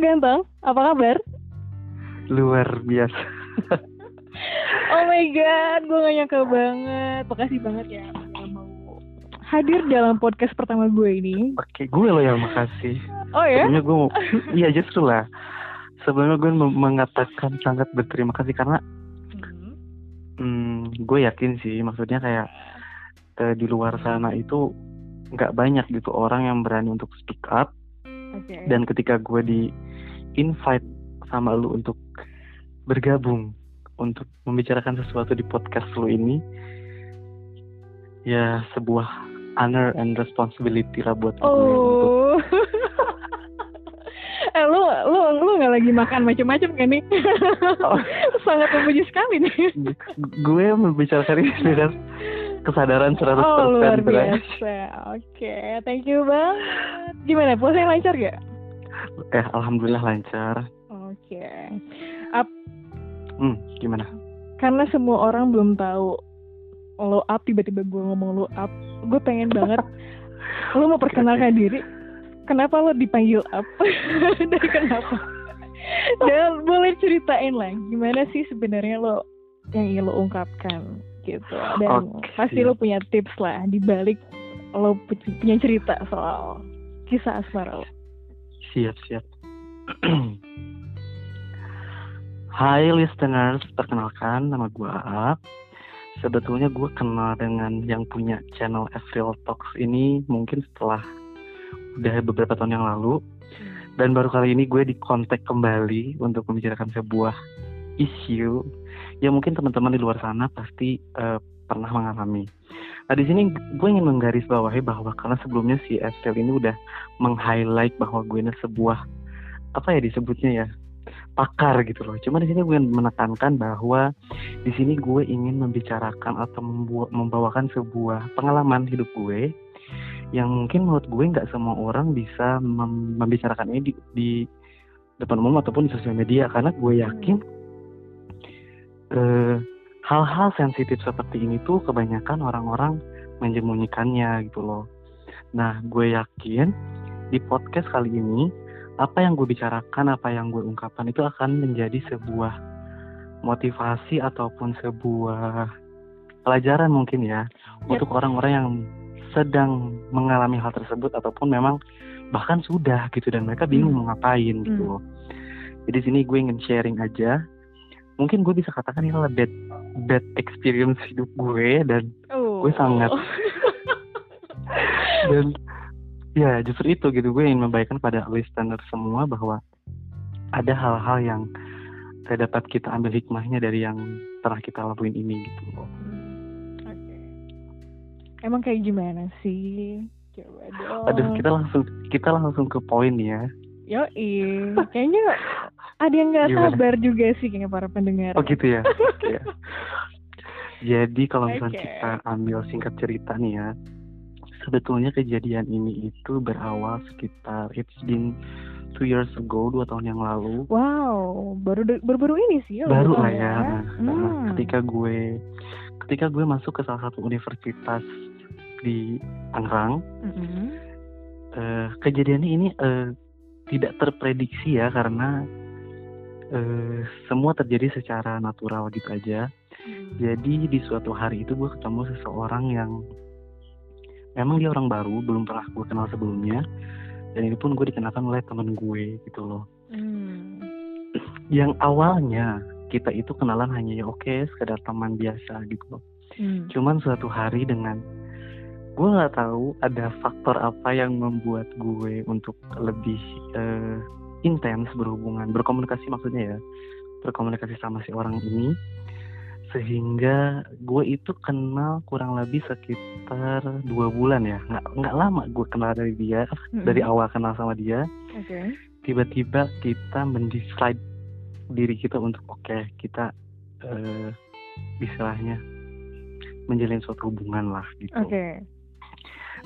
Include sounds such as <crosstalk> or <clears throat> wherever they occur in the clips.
Halo ganteng, apa kabar? Luar biasa. <laughs> oh my god, gue gak nyangka banget. Makasih banget ya mau hadir dalam podcast pertama gue ini. Oke, gue loh yang makasih. Oh ya? Sebelumnya gue mau, <laughs> iya justru lah. Sebelumnya gue mengatakan sangat berterima kasih karena Hmm. hmm, gue yakin sih, maksudnya kayak eh, di luar sana itu nggak banyak gitu orang yang berani untuk speak up Oke. dan ketika gue di invite sama lu untuk bergabung untuk membicarakan sesuatu di podcast lu ini ya sebuah honor and responsibility lah buat gue untuk Oh. <laughs> eh lu lu lu nggak lagi makan macam-macam kan nih? Oh. <laughs> Sangat memuji sekali nih. gue membicarakan ini dengan kesadaran 100% Oh luar biasa. Oke, thank you banget. Gimana puasanya lancar gak? Eh alhamdulillah lancar Oke. hmm gimana Karena semua orang belum tahu lo up tiba-tiba gue ngomong lo up, gue pengen banget <laughs> lo mau perkenalkan diri. Kenapa lo dipanggil up? <laughs> Dari kenapa? Dan boleh ceritain lah gimana sih sebenarnya lo yang ingin lo ungkapkan gitu. Dan Oke. pasti lo punya tips lah di balik lo pu- punya cerita soal kisah asmara lo. Siap, siap. Hai listeners, perkenalkan nama gue Aap. Sebetulnya gue kenal dengan yang punya channel April Talks ini mungkin setelah udah beberapa tahun yang lalu. Dan baru kali ini gue dikontak kembali untuk membicarakan sebuah isu yang mungkin teman-teman di luar sana pasti eh, pernah mengalami. Nah di sini gue ingin menggarisbawahi bahwa karena sebelumnya si April ini udah meng-highlight bahwa gue ini sebuah apa ya disebutnya ya pakar gitu loh. Cuma di sini gue ingin menekankan bahwa di sini gue ingin membicarakan atau membawakan sebuah pengalaman hidup gue yang mungkin menurut gue nggak semua orang bisa mem- membicarakan ini di, di depan umum ataupun di sosial media karena gue yakin eh, hal-hal sensitif seperti ini tuh kebanyakan orang-orang menyembunyikannya gitu loh. Nah, gue yakin di podcast kali ini apa yang gue bicarakan, apa yang gue ungkapkan itu akan menjadi sebuah motivasi ataupun sebuah pelajaran mungkin ya Yap. untuk orang-orang yang sedang mengalami hal tersebut ataupun memang bahkan sudah gitu dan mereka bingung Hmm. mau ngapain gitu Hmm. loh. Jadi di sini gue ingin sharing aja. Mungkin gue bisa katakan ini adalah bad experience hidup gue dan Oh. Gue sangat- <laughs> dan ya justru itu gitu gue ingin membaikkan pada listener semua bahwa ada hal-hal yang eh, dapat kita ambil hikmahnya dari yang pernah kita laluin ini gitu loh. Oke. Emang kayak gimana sih? Coba dong. Aduh kita langsung kita langsung ke poin ya. Yoi, kayaknya ada yang nggak sabar juga sih kayaknya para pendengar. Oh gitu ya. <laughs> Oke ya. Jadi kalau misalnya Oke. kita ambil singkat cerita nih ya, sebetulnya kejadian ini itu berawal sekitar it's been two years ago dua tahun yang lalu. Wow, baru baru-baru ini sih. baru baru lah ya. Nah, Hmm. ketika gue ketika gue masuk ke salah satu universitas di Tangerang, Mm-mm. eh, kejadiannya ini eh, tidak terprediksi ya karena eh, semua terjadi secara natural gitu aja. Jadi di suatu hari itu gue ketemu seseorang yang memang dia orang baru, belum pernah gue kenal sebelumnya. Dan ini pun gue dikenalkan oleh temen gue gitu loh. Hmm. Yang awalnya kita itu kenalan hanya ya oke sekedar teman biasa gitu loh. Hmm. Cuman suatu hari dengan gue nggak tahu ada faktor apa yang membuat gue untuk lebih eh, intens berhubungan berkomunikasi maksudnya ya berkomunikasi sama si orang ini sehingga gue itu kenal kurang lebih sekitar dua bulan ya nggak nggak lama gue kenal dari dia Mm-mm. dari awal kenal sama dia Oke. tiba-tiba kita mendecide diri kita untuk oke kita eh, istilahnya menjalin suatu hubungan lah gitu. Oke.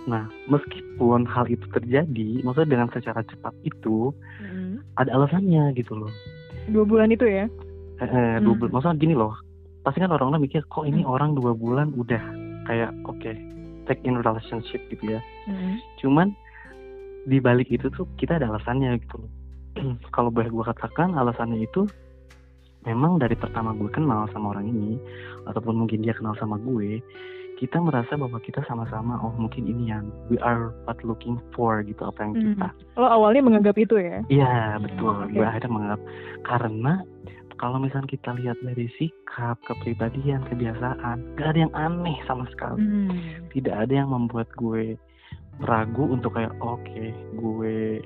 Nah meskipun hal itu terjadi, maksudnya dengan secara cepat itu Mm-mm. Ada alasannya gitu loh. Dua bulan itu ya? Eh, eh, dua Hmm. bulan, maksudnya gini loh. Pasti kan orang-orang mikir kok ini orang dua bulan udah kayak oke take in relationship gitu ya. Mm-mm. Cuman di balik itu tuh kita ada alasannya gitu loh. <clears throat> kalau boleh gue katakan alasannya itu memang dari pertama gue kenal sama orang ini ataupun mungkin dia kenal sama gue kita merasa bahwa kita sama-sama oh mungkin ini yang we are what looking for gitu apa yang Hmm. kita Lo awalnya menganggap itu ya? iya betul Oke. gue akhirnya menganggap karena kalau misalnya kita lihat dari sikap kepribadian kebiasaan gak ada yang aneh sama sekali Hmm. tidak ada yang membuat gue ragu untuk kayak oke gue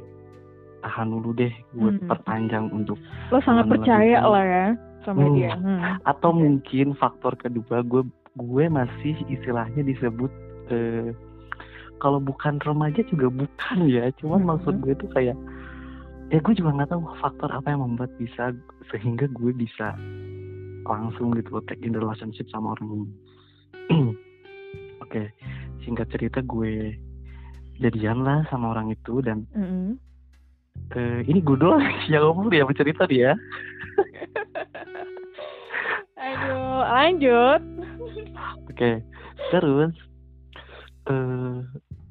tahan dulu deh gue Hmm. perpanjang untuk Lo sangat percaya lah ya sama Hmm. dia. Hmm. atau mungkin faktor kedua gue gue masih istilahnya disebut eh, kalau bukan remaja juga bukan ya cuman Hmm. maksud gue tuh kayak ya gue juga nggak tahu faktor apa yang membuat bisa sehingga gue bisa langsung gitu take in the relationship sama orang ini <clears throat> oke singkat cerita gue jadian lah sama orang itu dan Mm-mm. eh, ini gue doang <laughs> yang ngomong dia bercerita dia <laughs> Aduh, lanjut. Oke, terus eh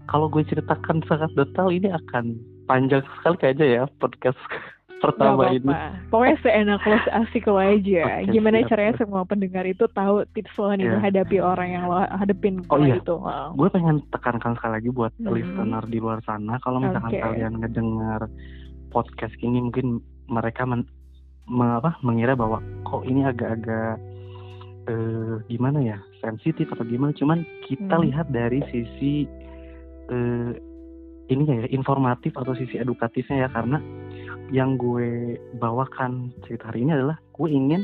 kalau gue ceritakan sangat detail ini akan panjang sekali kayaknya ya podcast <laughs> pertama Gak ini. apa-apa. Pokoknya seenak lo, asik lo aja. <laughs> Oke, Gimana siap. caranya semua pendengar itu tahu tips lo nih Iya. menghadapi orang yang lo hadepin Oh, iya. itu. Wow. Gue pengen tekankan sekali lagi buat Hmm. listener di luar sana, kalau misalkan Oke. kalian ngedengar podcast ini mungkin mereka men, me- apa, mengira bahwa kok ini agak-agak eh, gimana ya sensitif atau gimana. Cuman kita Hmm. lihat dari sisi eh, ini ya informatif atau sisi edukatifnya ya karena yang gue bawakan cerita hari ini adalah gue ingin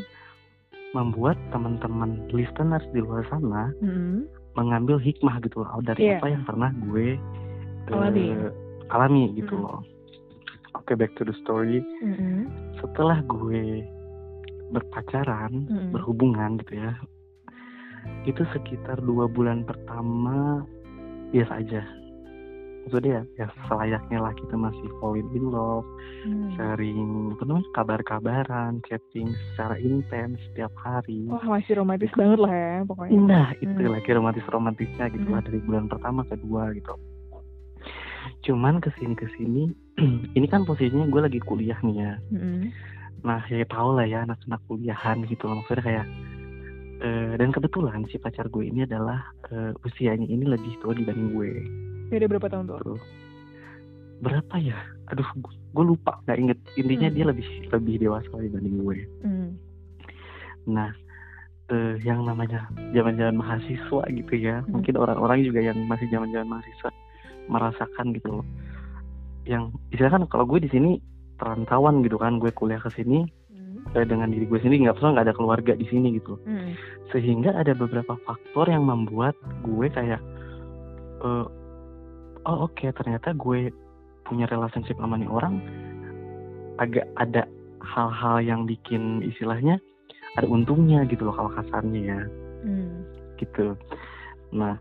membuat teman-teman listeners di luar sana Mm-mm. mengambil hikmah gitu loh dari Iya. apa yang pernah gue eh, Alami. alami gitu Mm. loh. Oke back to the story. Mm-mm. Setelah gue berpacaran, Mm-mm. berhubungan gitu ya, itu sekitar dua bulan pertama biasa aja. Maksudnya ya, ya selayaknya lah kita masih fall in love, Hmm. sering apa namanya kabar-kabaran, chatting secara intens setiap hari. Wah masih romantis banget lah ya pokoknya. Nah, itu Hmm. lagi romantis-romantisnya gitu lah Hmm. dari bulan pertama kedua gitu. Cuman ke sini ke sini, <clears throat> ini kan posisinya gue lagi kuliah nih ya. Mm-mm. Nah, ya tau lah ya anak-anak kuliahan gitu loh maksudnya kayak. eh, dan kebetulan si pacar gue ini adalah eh, usianya ini lebih tua dibanding gue. Beda berapa tahun tuh? Tuh. Berapa ya? Aduh, gue lupa nggak inget. Intinya Hmm. dia lebih lebih dewasa dibanding gue. Mm. Nah, eh, yang namanya zaman-zaman mahasiswa gitu ya, Hmm. mungkin orang-orang juga yang masih zaman-zaman mahasiswa merasakan gitu loh. Yang kan kalau gue di sini perantauan gitu kan, gue kuliah ke sini Mm. eh, dengan diri gue sendiri nggak pernah nggak ada keluarga di sini gitu. Mm. Sehingga ada beberapa faktor yang membuat gue kayak eh, oh oke ternyata gue punya relationship sama nih orang agak ada hal-hal yang bikin istilahnya ada untungnya gitu loh kalau kasarnya ya Mm. gitu. Nah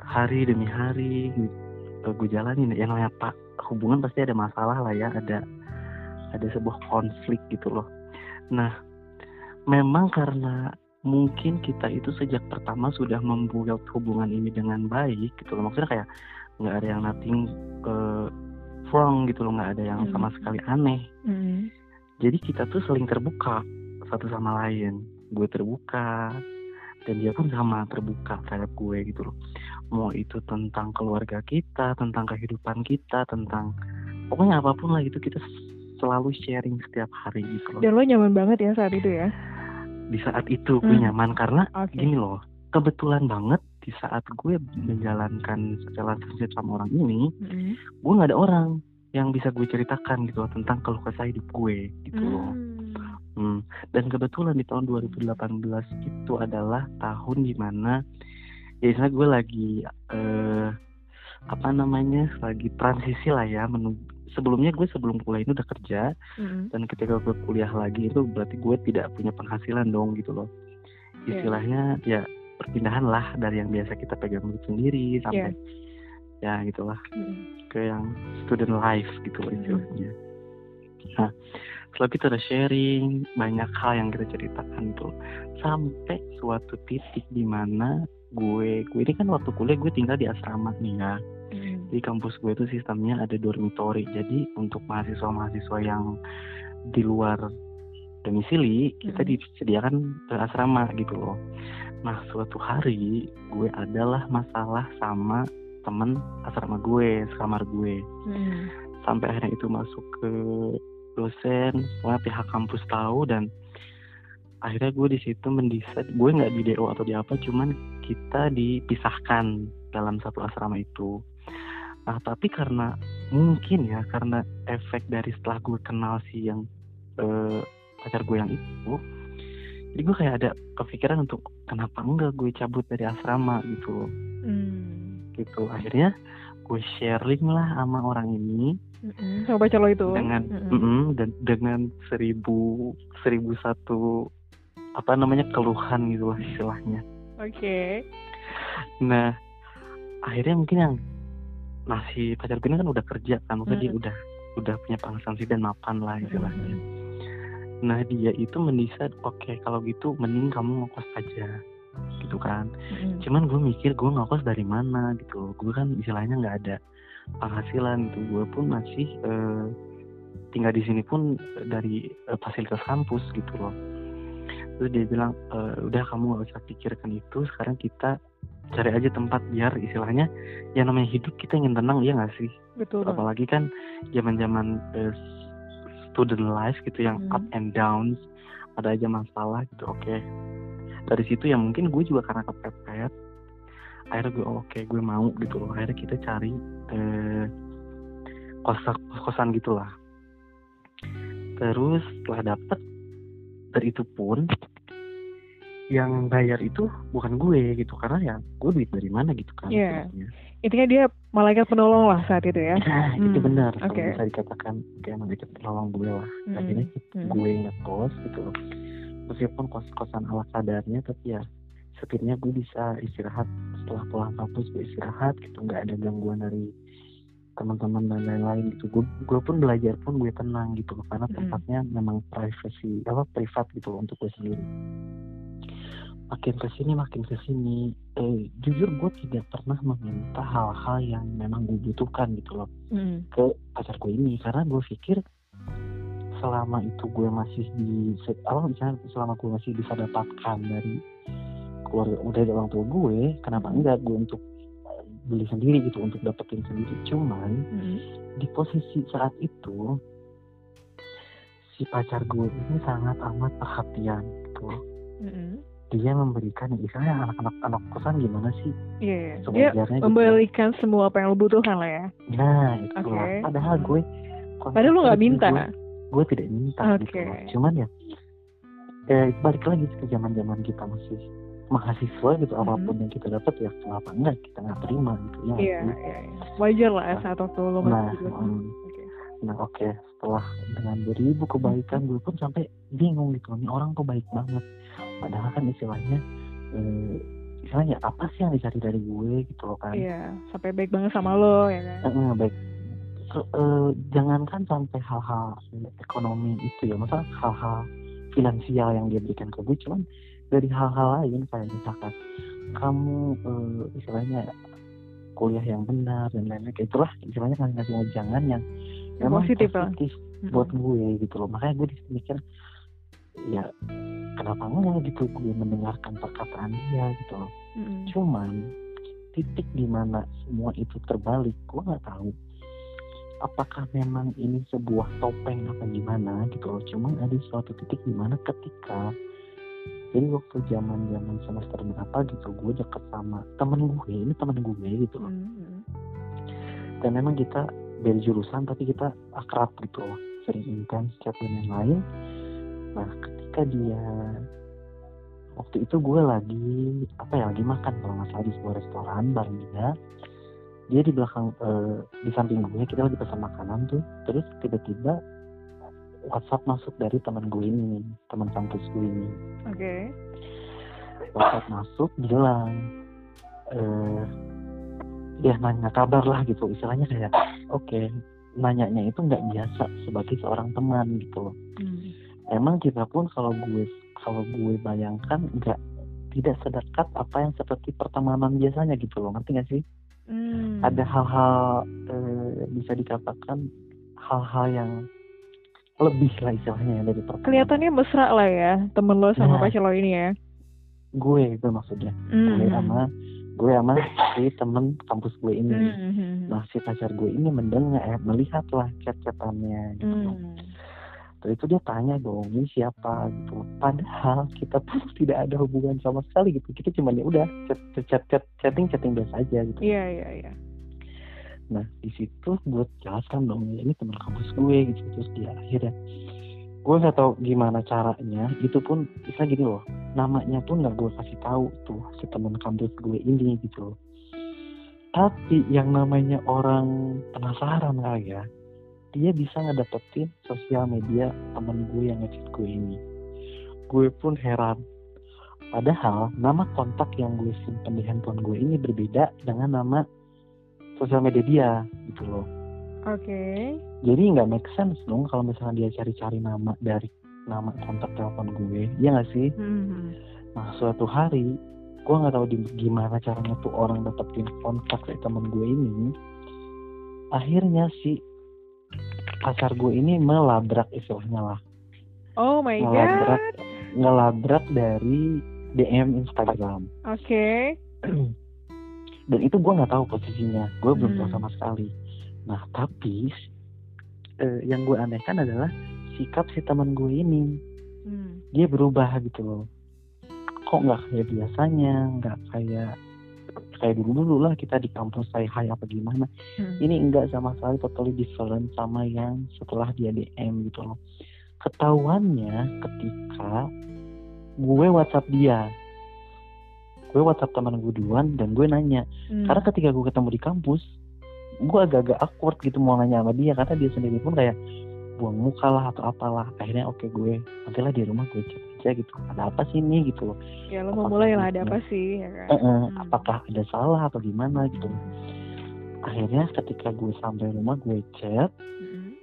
hari demi hari gitu, gue jalanin yang namanya pak hubungan pasti ada masalah lah ya ada ada sebuah konflik gitu loh. Nah memang karena mungkin kita itu sejak pertama sudah membuat hubungan ini dengan baik gitu loh maksudnya kayak nggak ada yang nothing eh, wrong gitu loh nggak ada yang sama Hmm. sekali aneh Mm. jadi kita tuh saling terbuka satu sama lain gue terbuka dan dia pun sama terbuka terhadap gue gitu loh mau itu tentang keluarga kita tentang kehidupan kita tentang pokoknya apa pun lah itu kita selalu sharing setiap hari gitu loh Dan lo nyaman banget ya saat itu ya? di saat itu gue Hmm. nyaman karena Oke. gini loh kebetulan banget di saat gue menjalankan relationship sama orang ini Mm. gue nggak ada orang yang bisa gue ceritakan gitu loh tentang keluh kesah hidup gue gitu loh Mm. Hmm, Dan kebetulan di tahun 2018 itu adalah tahun di mana ya gue lagi eh, apa namanya lagi transisi lah ya menuju sebelumnya gue sebelum kuliah ini udah kerja Mm. dan ketika gue kuliah lagi itu berarti gue tidak punya penghasilan dong gitu loh Iya. istilahnya ya perpindahan lah dari yang biasa kita pegang duit sendiri sampai ya gitulah Mm. ke yang student life gitu loh Hmm. istilahnya. Nah, setelah kita udah sharing banyak hal yang kita ceritakan tuh sampai suatu titik di mana gue gue ini kan waktu kuliah gue tinggal di asrama nih ya Mm. di kampus gue itu sistemnya ada dormitory jadi untuk mahasiswa-mahasiswa yang di luar domisili kita Mm. disediakan eh, asrama gitu loh nah suatu hari gue adalah masalah sama temen asrama gue sekamar gue Hmm. sampai akhirnya itu masuk ke dosen semua pihak kampus tahu dan akhirnya gue di situ mendesain gue nggak di DO atau di apa cuman kita dipisahkan dalam satu asrama itu nah tapi karena mungkin ya karena efek dari setelah gue kenal si yang eh, pacar gue yang itu jadi gue kayak ada kepikiran untuk kenapa enggak gue cabut dari asrama gitu Hmm. gitu akhirnya gue sharing lah sama orang ini Mm-mm. Sama pacar lo itu. dengan Mm-mm. mm-mm, dan dengan seribu seribu satu apa namanya keluhan gitu lah istilahnya Oke. nah akhirnya mungkin yang masih pacar gue ini kan udah kerja kan mungkin dia Mm. udah udah punya penghasilan sih dan mapan lah istilahnya Mm-mm. nah dia itu mendesain oke kalau gitu mending kamu ngekos aja gitu kan Mm-mm. cuman gue mikir gue ngekos dari mana gitu gue kan istilahnya nggak ada penghasilan gitu gue pun masih eh, tinggal di sini pun dari eh, fasilitas kampus gitu loh terus dia bilang "Eh, udah kamu gak usah pikirkan itu sekarang kita cari aja tempat biar istilahnya ya namanya hidup kita ingin tenang ya nggak sih Betul. apalagi kan zaman zaman student life gitu yang Hmm. up and downs ada aja masalah gitu oke dari situ ya mungkin gue juga karena kepepet akhirnya gue oke gue mau gitu loh akhirnya kita cari eh, kos kosan gitu lah terus setelah dapet dari itu pun yang bayar itu bukan gue gitu karena ya gue duit dari mana gitu kan Iya. istilahnya. Intinya dia malaikat penolong lah saat itu ya. Nah, itu Hmm, benar. Kalau oke. bisa dikatakan kayak malaikat penolong gue lah. Mm-mm. Akhirnya Mm. gue ngekos gitu loh. Meskipun kos-kosan ala kadarnya, tapi ya setidaknya gue bisa istirahat setelah pulang kampus gue istirahat gitu nggak ada gangguan dari teman-teman dan lain-lain gitu gue gue pun belajar pun gue tenang gitu karena Mm. tempatnya memang privacy apa privat gitu loh untuk gue sendiri makin ke sini makin ke sini eh, jujur gue tidak pernah meminta hal-hal yang memang gue butuhkan gitu loh Mm. ke pacar gue ini karena gue pikir selama itu gue masih di apa misalnya selama gue masih bisa dapatkan dari keluarga dari orang tua gue kenapa enggak gue untuk beli sendiri gitu untuk dapetin sendiri cuman Mm. di posisi saat itu si pacar gue ini sangat amat perhatian gitu Mm-mm. dia memberikan misalnya anak-anak anak kosan gimana sih Iya, iya. dia sewajarnya gitu. memberikan semua apa yang lo butuhkan lah ya. nah itu Oke. lah padahal gue Padahal lo nggak minta. gue, gue tidak minta gitu Oke. loh. cuman ya eh, balik lagi ke zaman zaman kita masih mahasiswa gitu Mhm. apa pun yang kita dapat ya kenapa enggak kita nggak terima gitu ya Iya, sih? iya, iya. Wajar lah ya saat waktu lo nah masih gitu. mm, Oke. nah oke setelah dengan beribu kebaikan gue pun sampai bingung gitu ini orang kok baik banget padahal kan istilahnya eh, istilahnya apa sih yang dicari dari gue gitu loh kan Iya, sampai baik banget sama lo ya kan. Eh, eh, baik Ke- eh, jangankan sampai hal-hal ekonomi itu ya masa hal-hal finansial yang dia berikan ke gue cuman dari hal-hal lain kayak misalkan kamu eh, istilahnya kuliah yang benar dan lain-lain kayak itulah istilahnya ngasih ngasih wejangan yang Yang memang positif positif Mm-mm. buat gue gitu loh. Makanya gue mikir ya kenapa enggak gitu gue mendengarkan perkataan dia gitu loh. Cuman titik di mana semua itu terbalik gue nggak tahu apakah memang ini sebuah topeng apa gimana gitu loh. Cuman ada suatu titik di mana ketika jadi waktu zaman zaman semester berapa gitu gue deket sama temen gue ini temen gue gitu loh. Mm-mm. dan memang kita dari jurusan tapi kita akrab gitu loh. Sering intens chat dan yang lain. Nah ketika dia waktu itu gue lagi apa ya lagi makan kalau nggak salah di sebuah restoran bareng dia dia di belakang eh, di samping gue kita lagi pesan makanan tuh. Terus tiba-tiba WhatsApp masuk dari teman gue ini teman kampus gue ini Oke. WhatsApp masuk bilang eh ya nanya kabar lah gitu istilahnya kayak oke nanyanya itu nggak biasa sebagai seorang teman gitu loh Mm. emang kita pun kalau gue kalau gue bayangkan nggak tidak sedekat apa yang seperti pertemanan biasanya gitu loh ngerti gak sih Hmm. ada hal-hal eh, bisa dikatakan hal-hal yang lebih lah istilahnya ya dari pertemanan. Kelihatannya mesra lah ya temen lo sama Nah. pacar lo ini ya. gue itu maksudnya Hmm. gue sama gue sama si temen kampus gue ini Hmm. nah si pacar gue ini mendengar eh, melihat lah chat-chatannya gitu Hmm. Terus itu dia tanya dong ini siapa gitu padahal kita pun <laughs> tidak ada hubungan sama sekali gitu kita cuma ya udah chat chat chat chatting chatting biasa aja gitu Iya iya iya. Nah di situ gue jelaskan dong ya, ini teman kampus gue gitu. Terus dia akhirnya gue nggak tahu gimana caranya. Itu pun bisa gini loh namanya pun nggak gue kasih tahu tuh si teman kampus gue ini gitu loh. Tapi yang namanya orang penasaran kali ya dia bisa ngedapetin sosial media temen gue yang ngechat gue ini. Gue pun heran. Padahal nama kontak yang gue simpen di handphone gue ini berbeda dengan nama sosial media dia gitu loh Oke. jadi nggak make sense dong kalau misalnya dia cari-cari nama dari nama kontak telepon gue iya nggak sih Hmm. nah suatu hari gue nggak tahu di- gimana caranya tuh orang dapetin kontak dari temen gue ini akhirnya si pacar gue ini melabrak istilahnya lah Oh my ngelabrak god. ngelabrak dari DM Instagram Oke. <clears throat> dan itu gue nggak tahu posisinya. Gue belum tahu Hmm. sama sekali. Nah tapi eh, yang gue anehkan adalah sikap si teman gue ini. Hmm. dia berubah gitu loh. Kok nggak kayak biasanya? Nggak kayak kayak dulu dulu lah kita di kampus saya hai apa gimana? Hmm. ini enggak sama sekali totally different sama yang setelah dia DM gitu loh. Ketahuannya ketika gue WhatsApp dia gue WhatsApp teman gue duluan dan gue nanya. Hmm. karena ketika gue ketemu di kampus gue agak-agak awkward gitu mau nanya sama dia. Karena dia sendiri pun kayak buang muka lah atau apalah. Akhirnya oke gue nantilah di rumah gue cek aja gitu. Ada apa sih ini? gitu loh. Ya lo mau mulai lah ada apa sih ya kan? Eh, eh, Hmm. apakah ada salah atau gimana gitu. Akhirnya ketika gue sampai rumah gue chat. Hmm.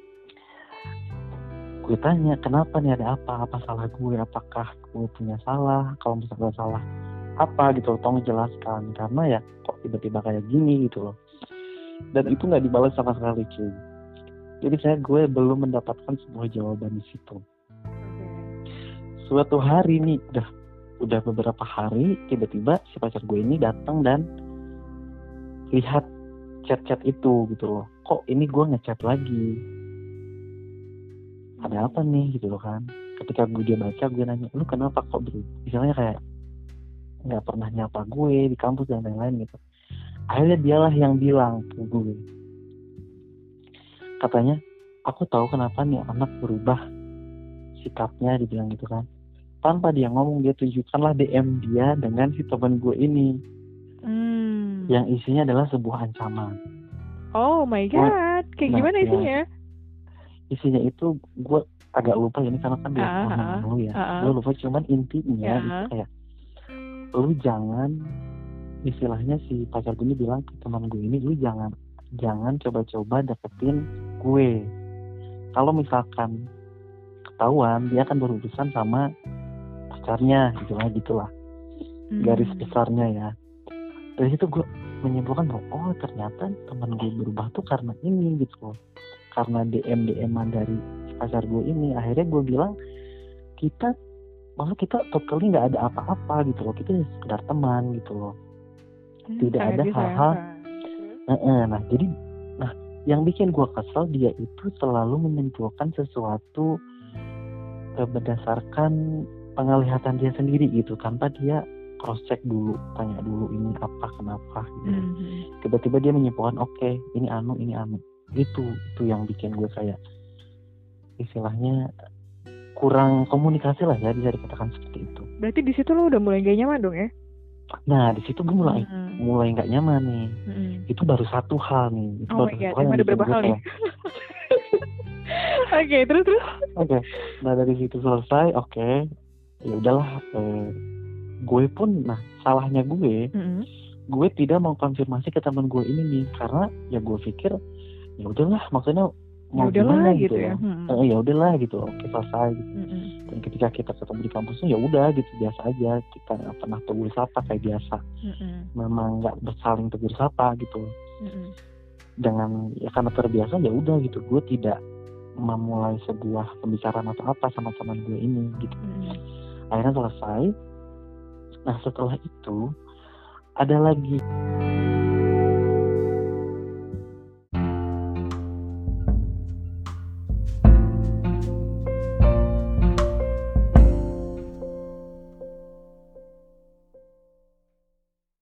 gue tanya kenapa nih ada apa? Apa salah gue? Apakah gue punya salah? Kalau misalnya salah apa gitu loh tolong jelaskan karena ya kok tiba-tiba kayak gini gitu loh. Dan itu nggak dibalas sama sekali cuy. Jadi saya gue belum mendapatkan sebuah jawaban di situ. Suatu hari nih udah udah beberapa hari tiba-tiba si pacar gue ini datang dan lihat chat-chat itu gitu loh. Kok ini gue ngechat lagi? Ada apa nih gitu loh kan. Ketika gue dia baca gue nanya lu kenapa kok bro misalnya kayak nggak pernah nyapa gue di kampus dan lain-lain gitu akhirnya dialah yang bilang ke gue katanya aku tahu kenapa nih anak berubah sikapnya dibilang gitu kan tanpa dia ngomong dia tunjukkanlah DM dia dengan si teman gue ini Hmm. yang isinya adalah sebuah ancaman Oh my god. Kayak Nah, gimana ya. isinya? isinya itu gue agak lupa ini karena kan dia ah, lalu ya ah, ah. gue lupa cuman intinya Ya. itu kayak lu jangan istilahnya si pacar gue ini bilang ke teman gue ini lu jangan jangan coba-coba deketin gue. Kalau misalkan ketahuan dia akan berurusan sama pacarnya gitu lah gitulah. Hmm. garis besarnya ya. Dari situ gue menyimpulkan bahwa oh ternyata teman gue berubah tuh karena ini gitu. Loh karena DM DM dari pacar gue ini akhirnya gue bilang kita malah kita totally nggak ada apa-apa gitu loh kita sekedar teman gitu loh. Hmm, tidak ada hal-hal. Heeh, nah jadi nah yang bikin gue kesel dia itu selalu menyimpulkan sesuatu eh, berdasarkan penglihatan dia sendiri gitu tanpa dia cross check dulu tanya dulu ini apa kenapa? gitu. Hmm. tiba-tiba dia menyimpulkan oke ini anu ini anu. Itu itu yang bikin gue kayak istilahnya kurang komunikasi lah ya bisa dikatakan seperti itu Berarti di situ lo udah mulai gak nyaman dong ya? nah di situ gue mulai Hmm. mulai nggak nyaman nih Hmm. itu baru satu hal nih itu Oh baru my god, ada berapa hal nih? <laughs> Oke, terus terus. Oke, nah dari situ selesai, oke, ya udahlah. eh, gue pun, nah salahnya gue, Hmm. gue tidak mau konfirmasi ke teman gue ini nih, karena ya gue pikir ya udahlah, maksudnya Ya mau udahlah gimana gitu gitu ya. ya. Hmm. Eh, ya udahlah gitu, oke selesai. Gitu. Hmm. dan ketika kita ketemu di kampusnya ya udah gitu biasa aja kita nggak pernah tegur sapa kayak biasa Mm-mm. memang nggak bersaling tegur sapa gitu Mm-mm. dengan ya karena terbiasa ya udah gitu gue tidak memulai sebuah pembicaraan atau apa sama teman gue ini gitu Mm-mm. akhirnya selesai nah setelah itu ada lagi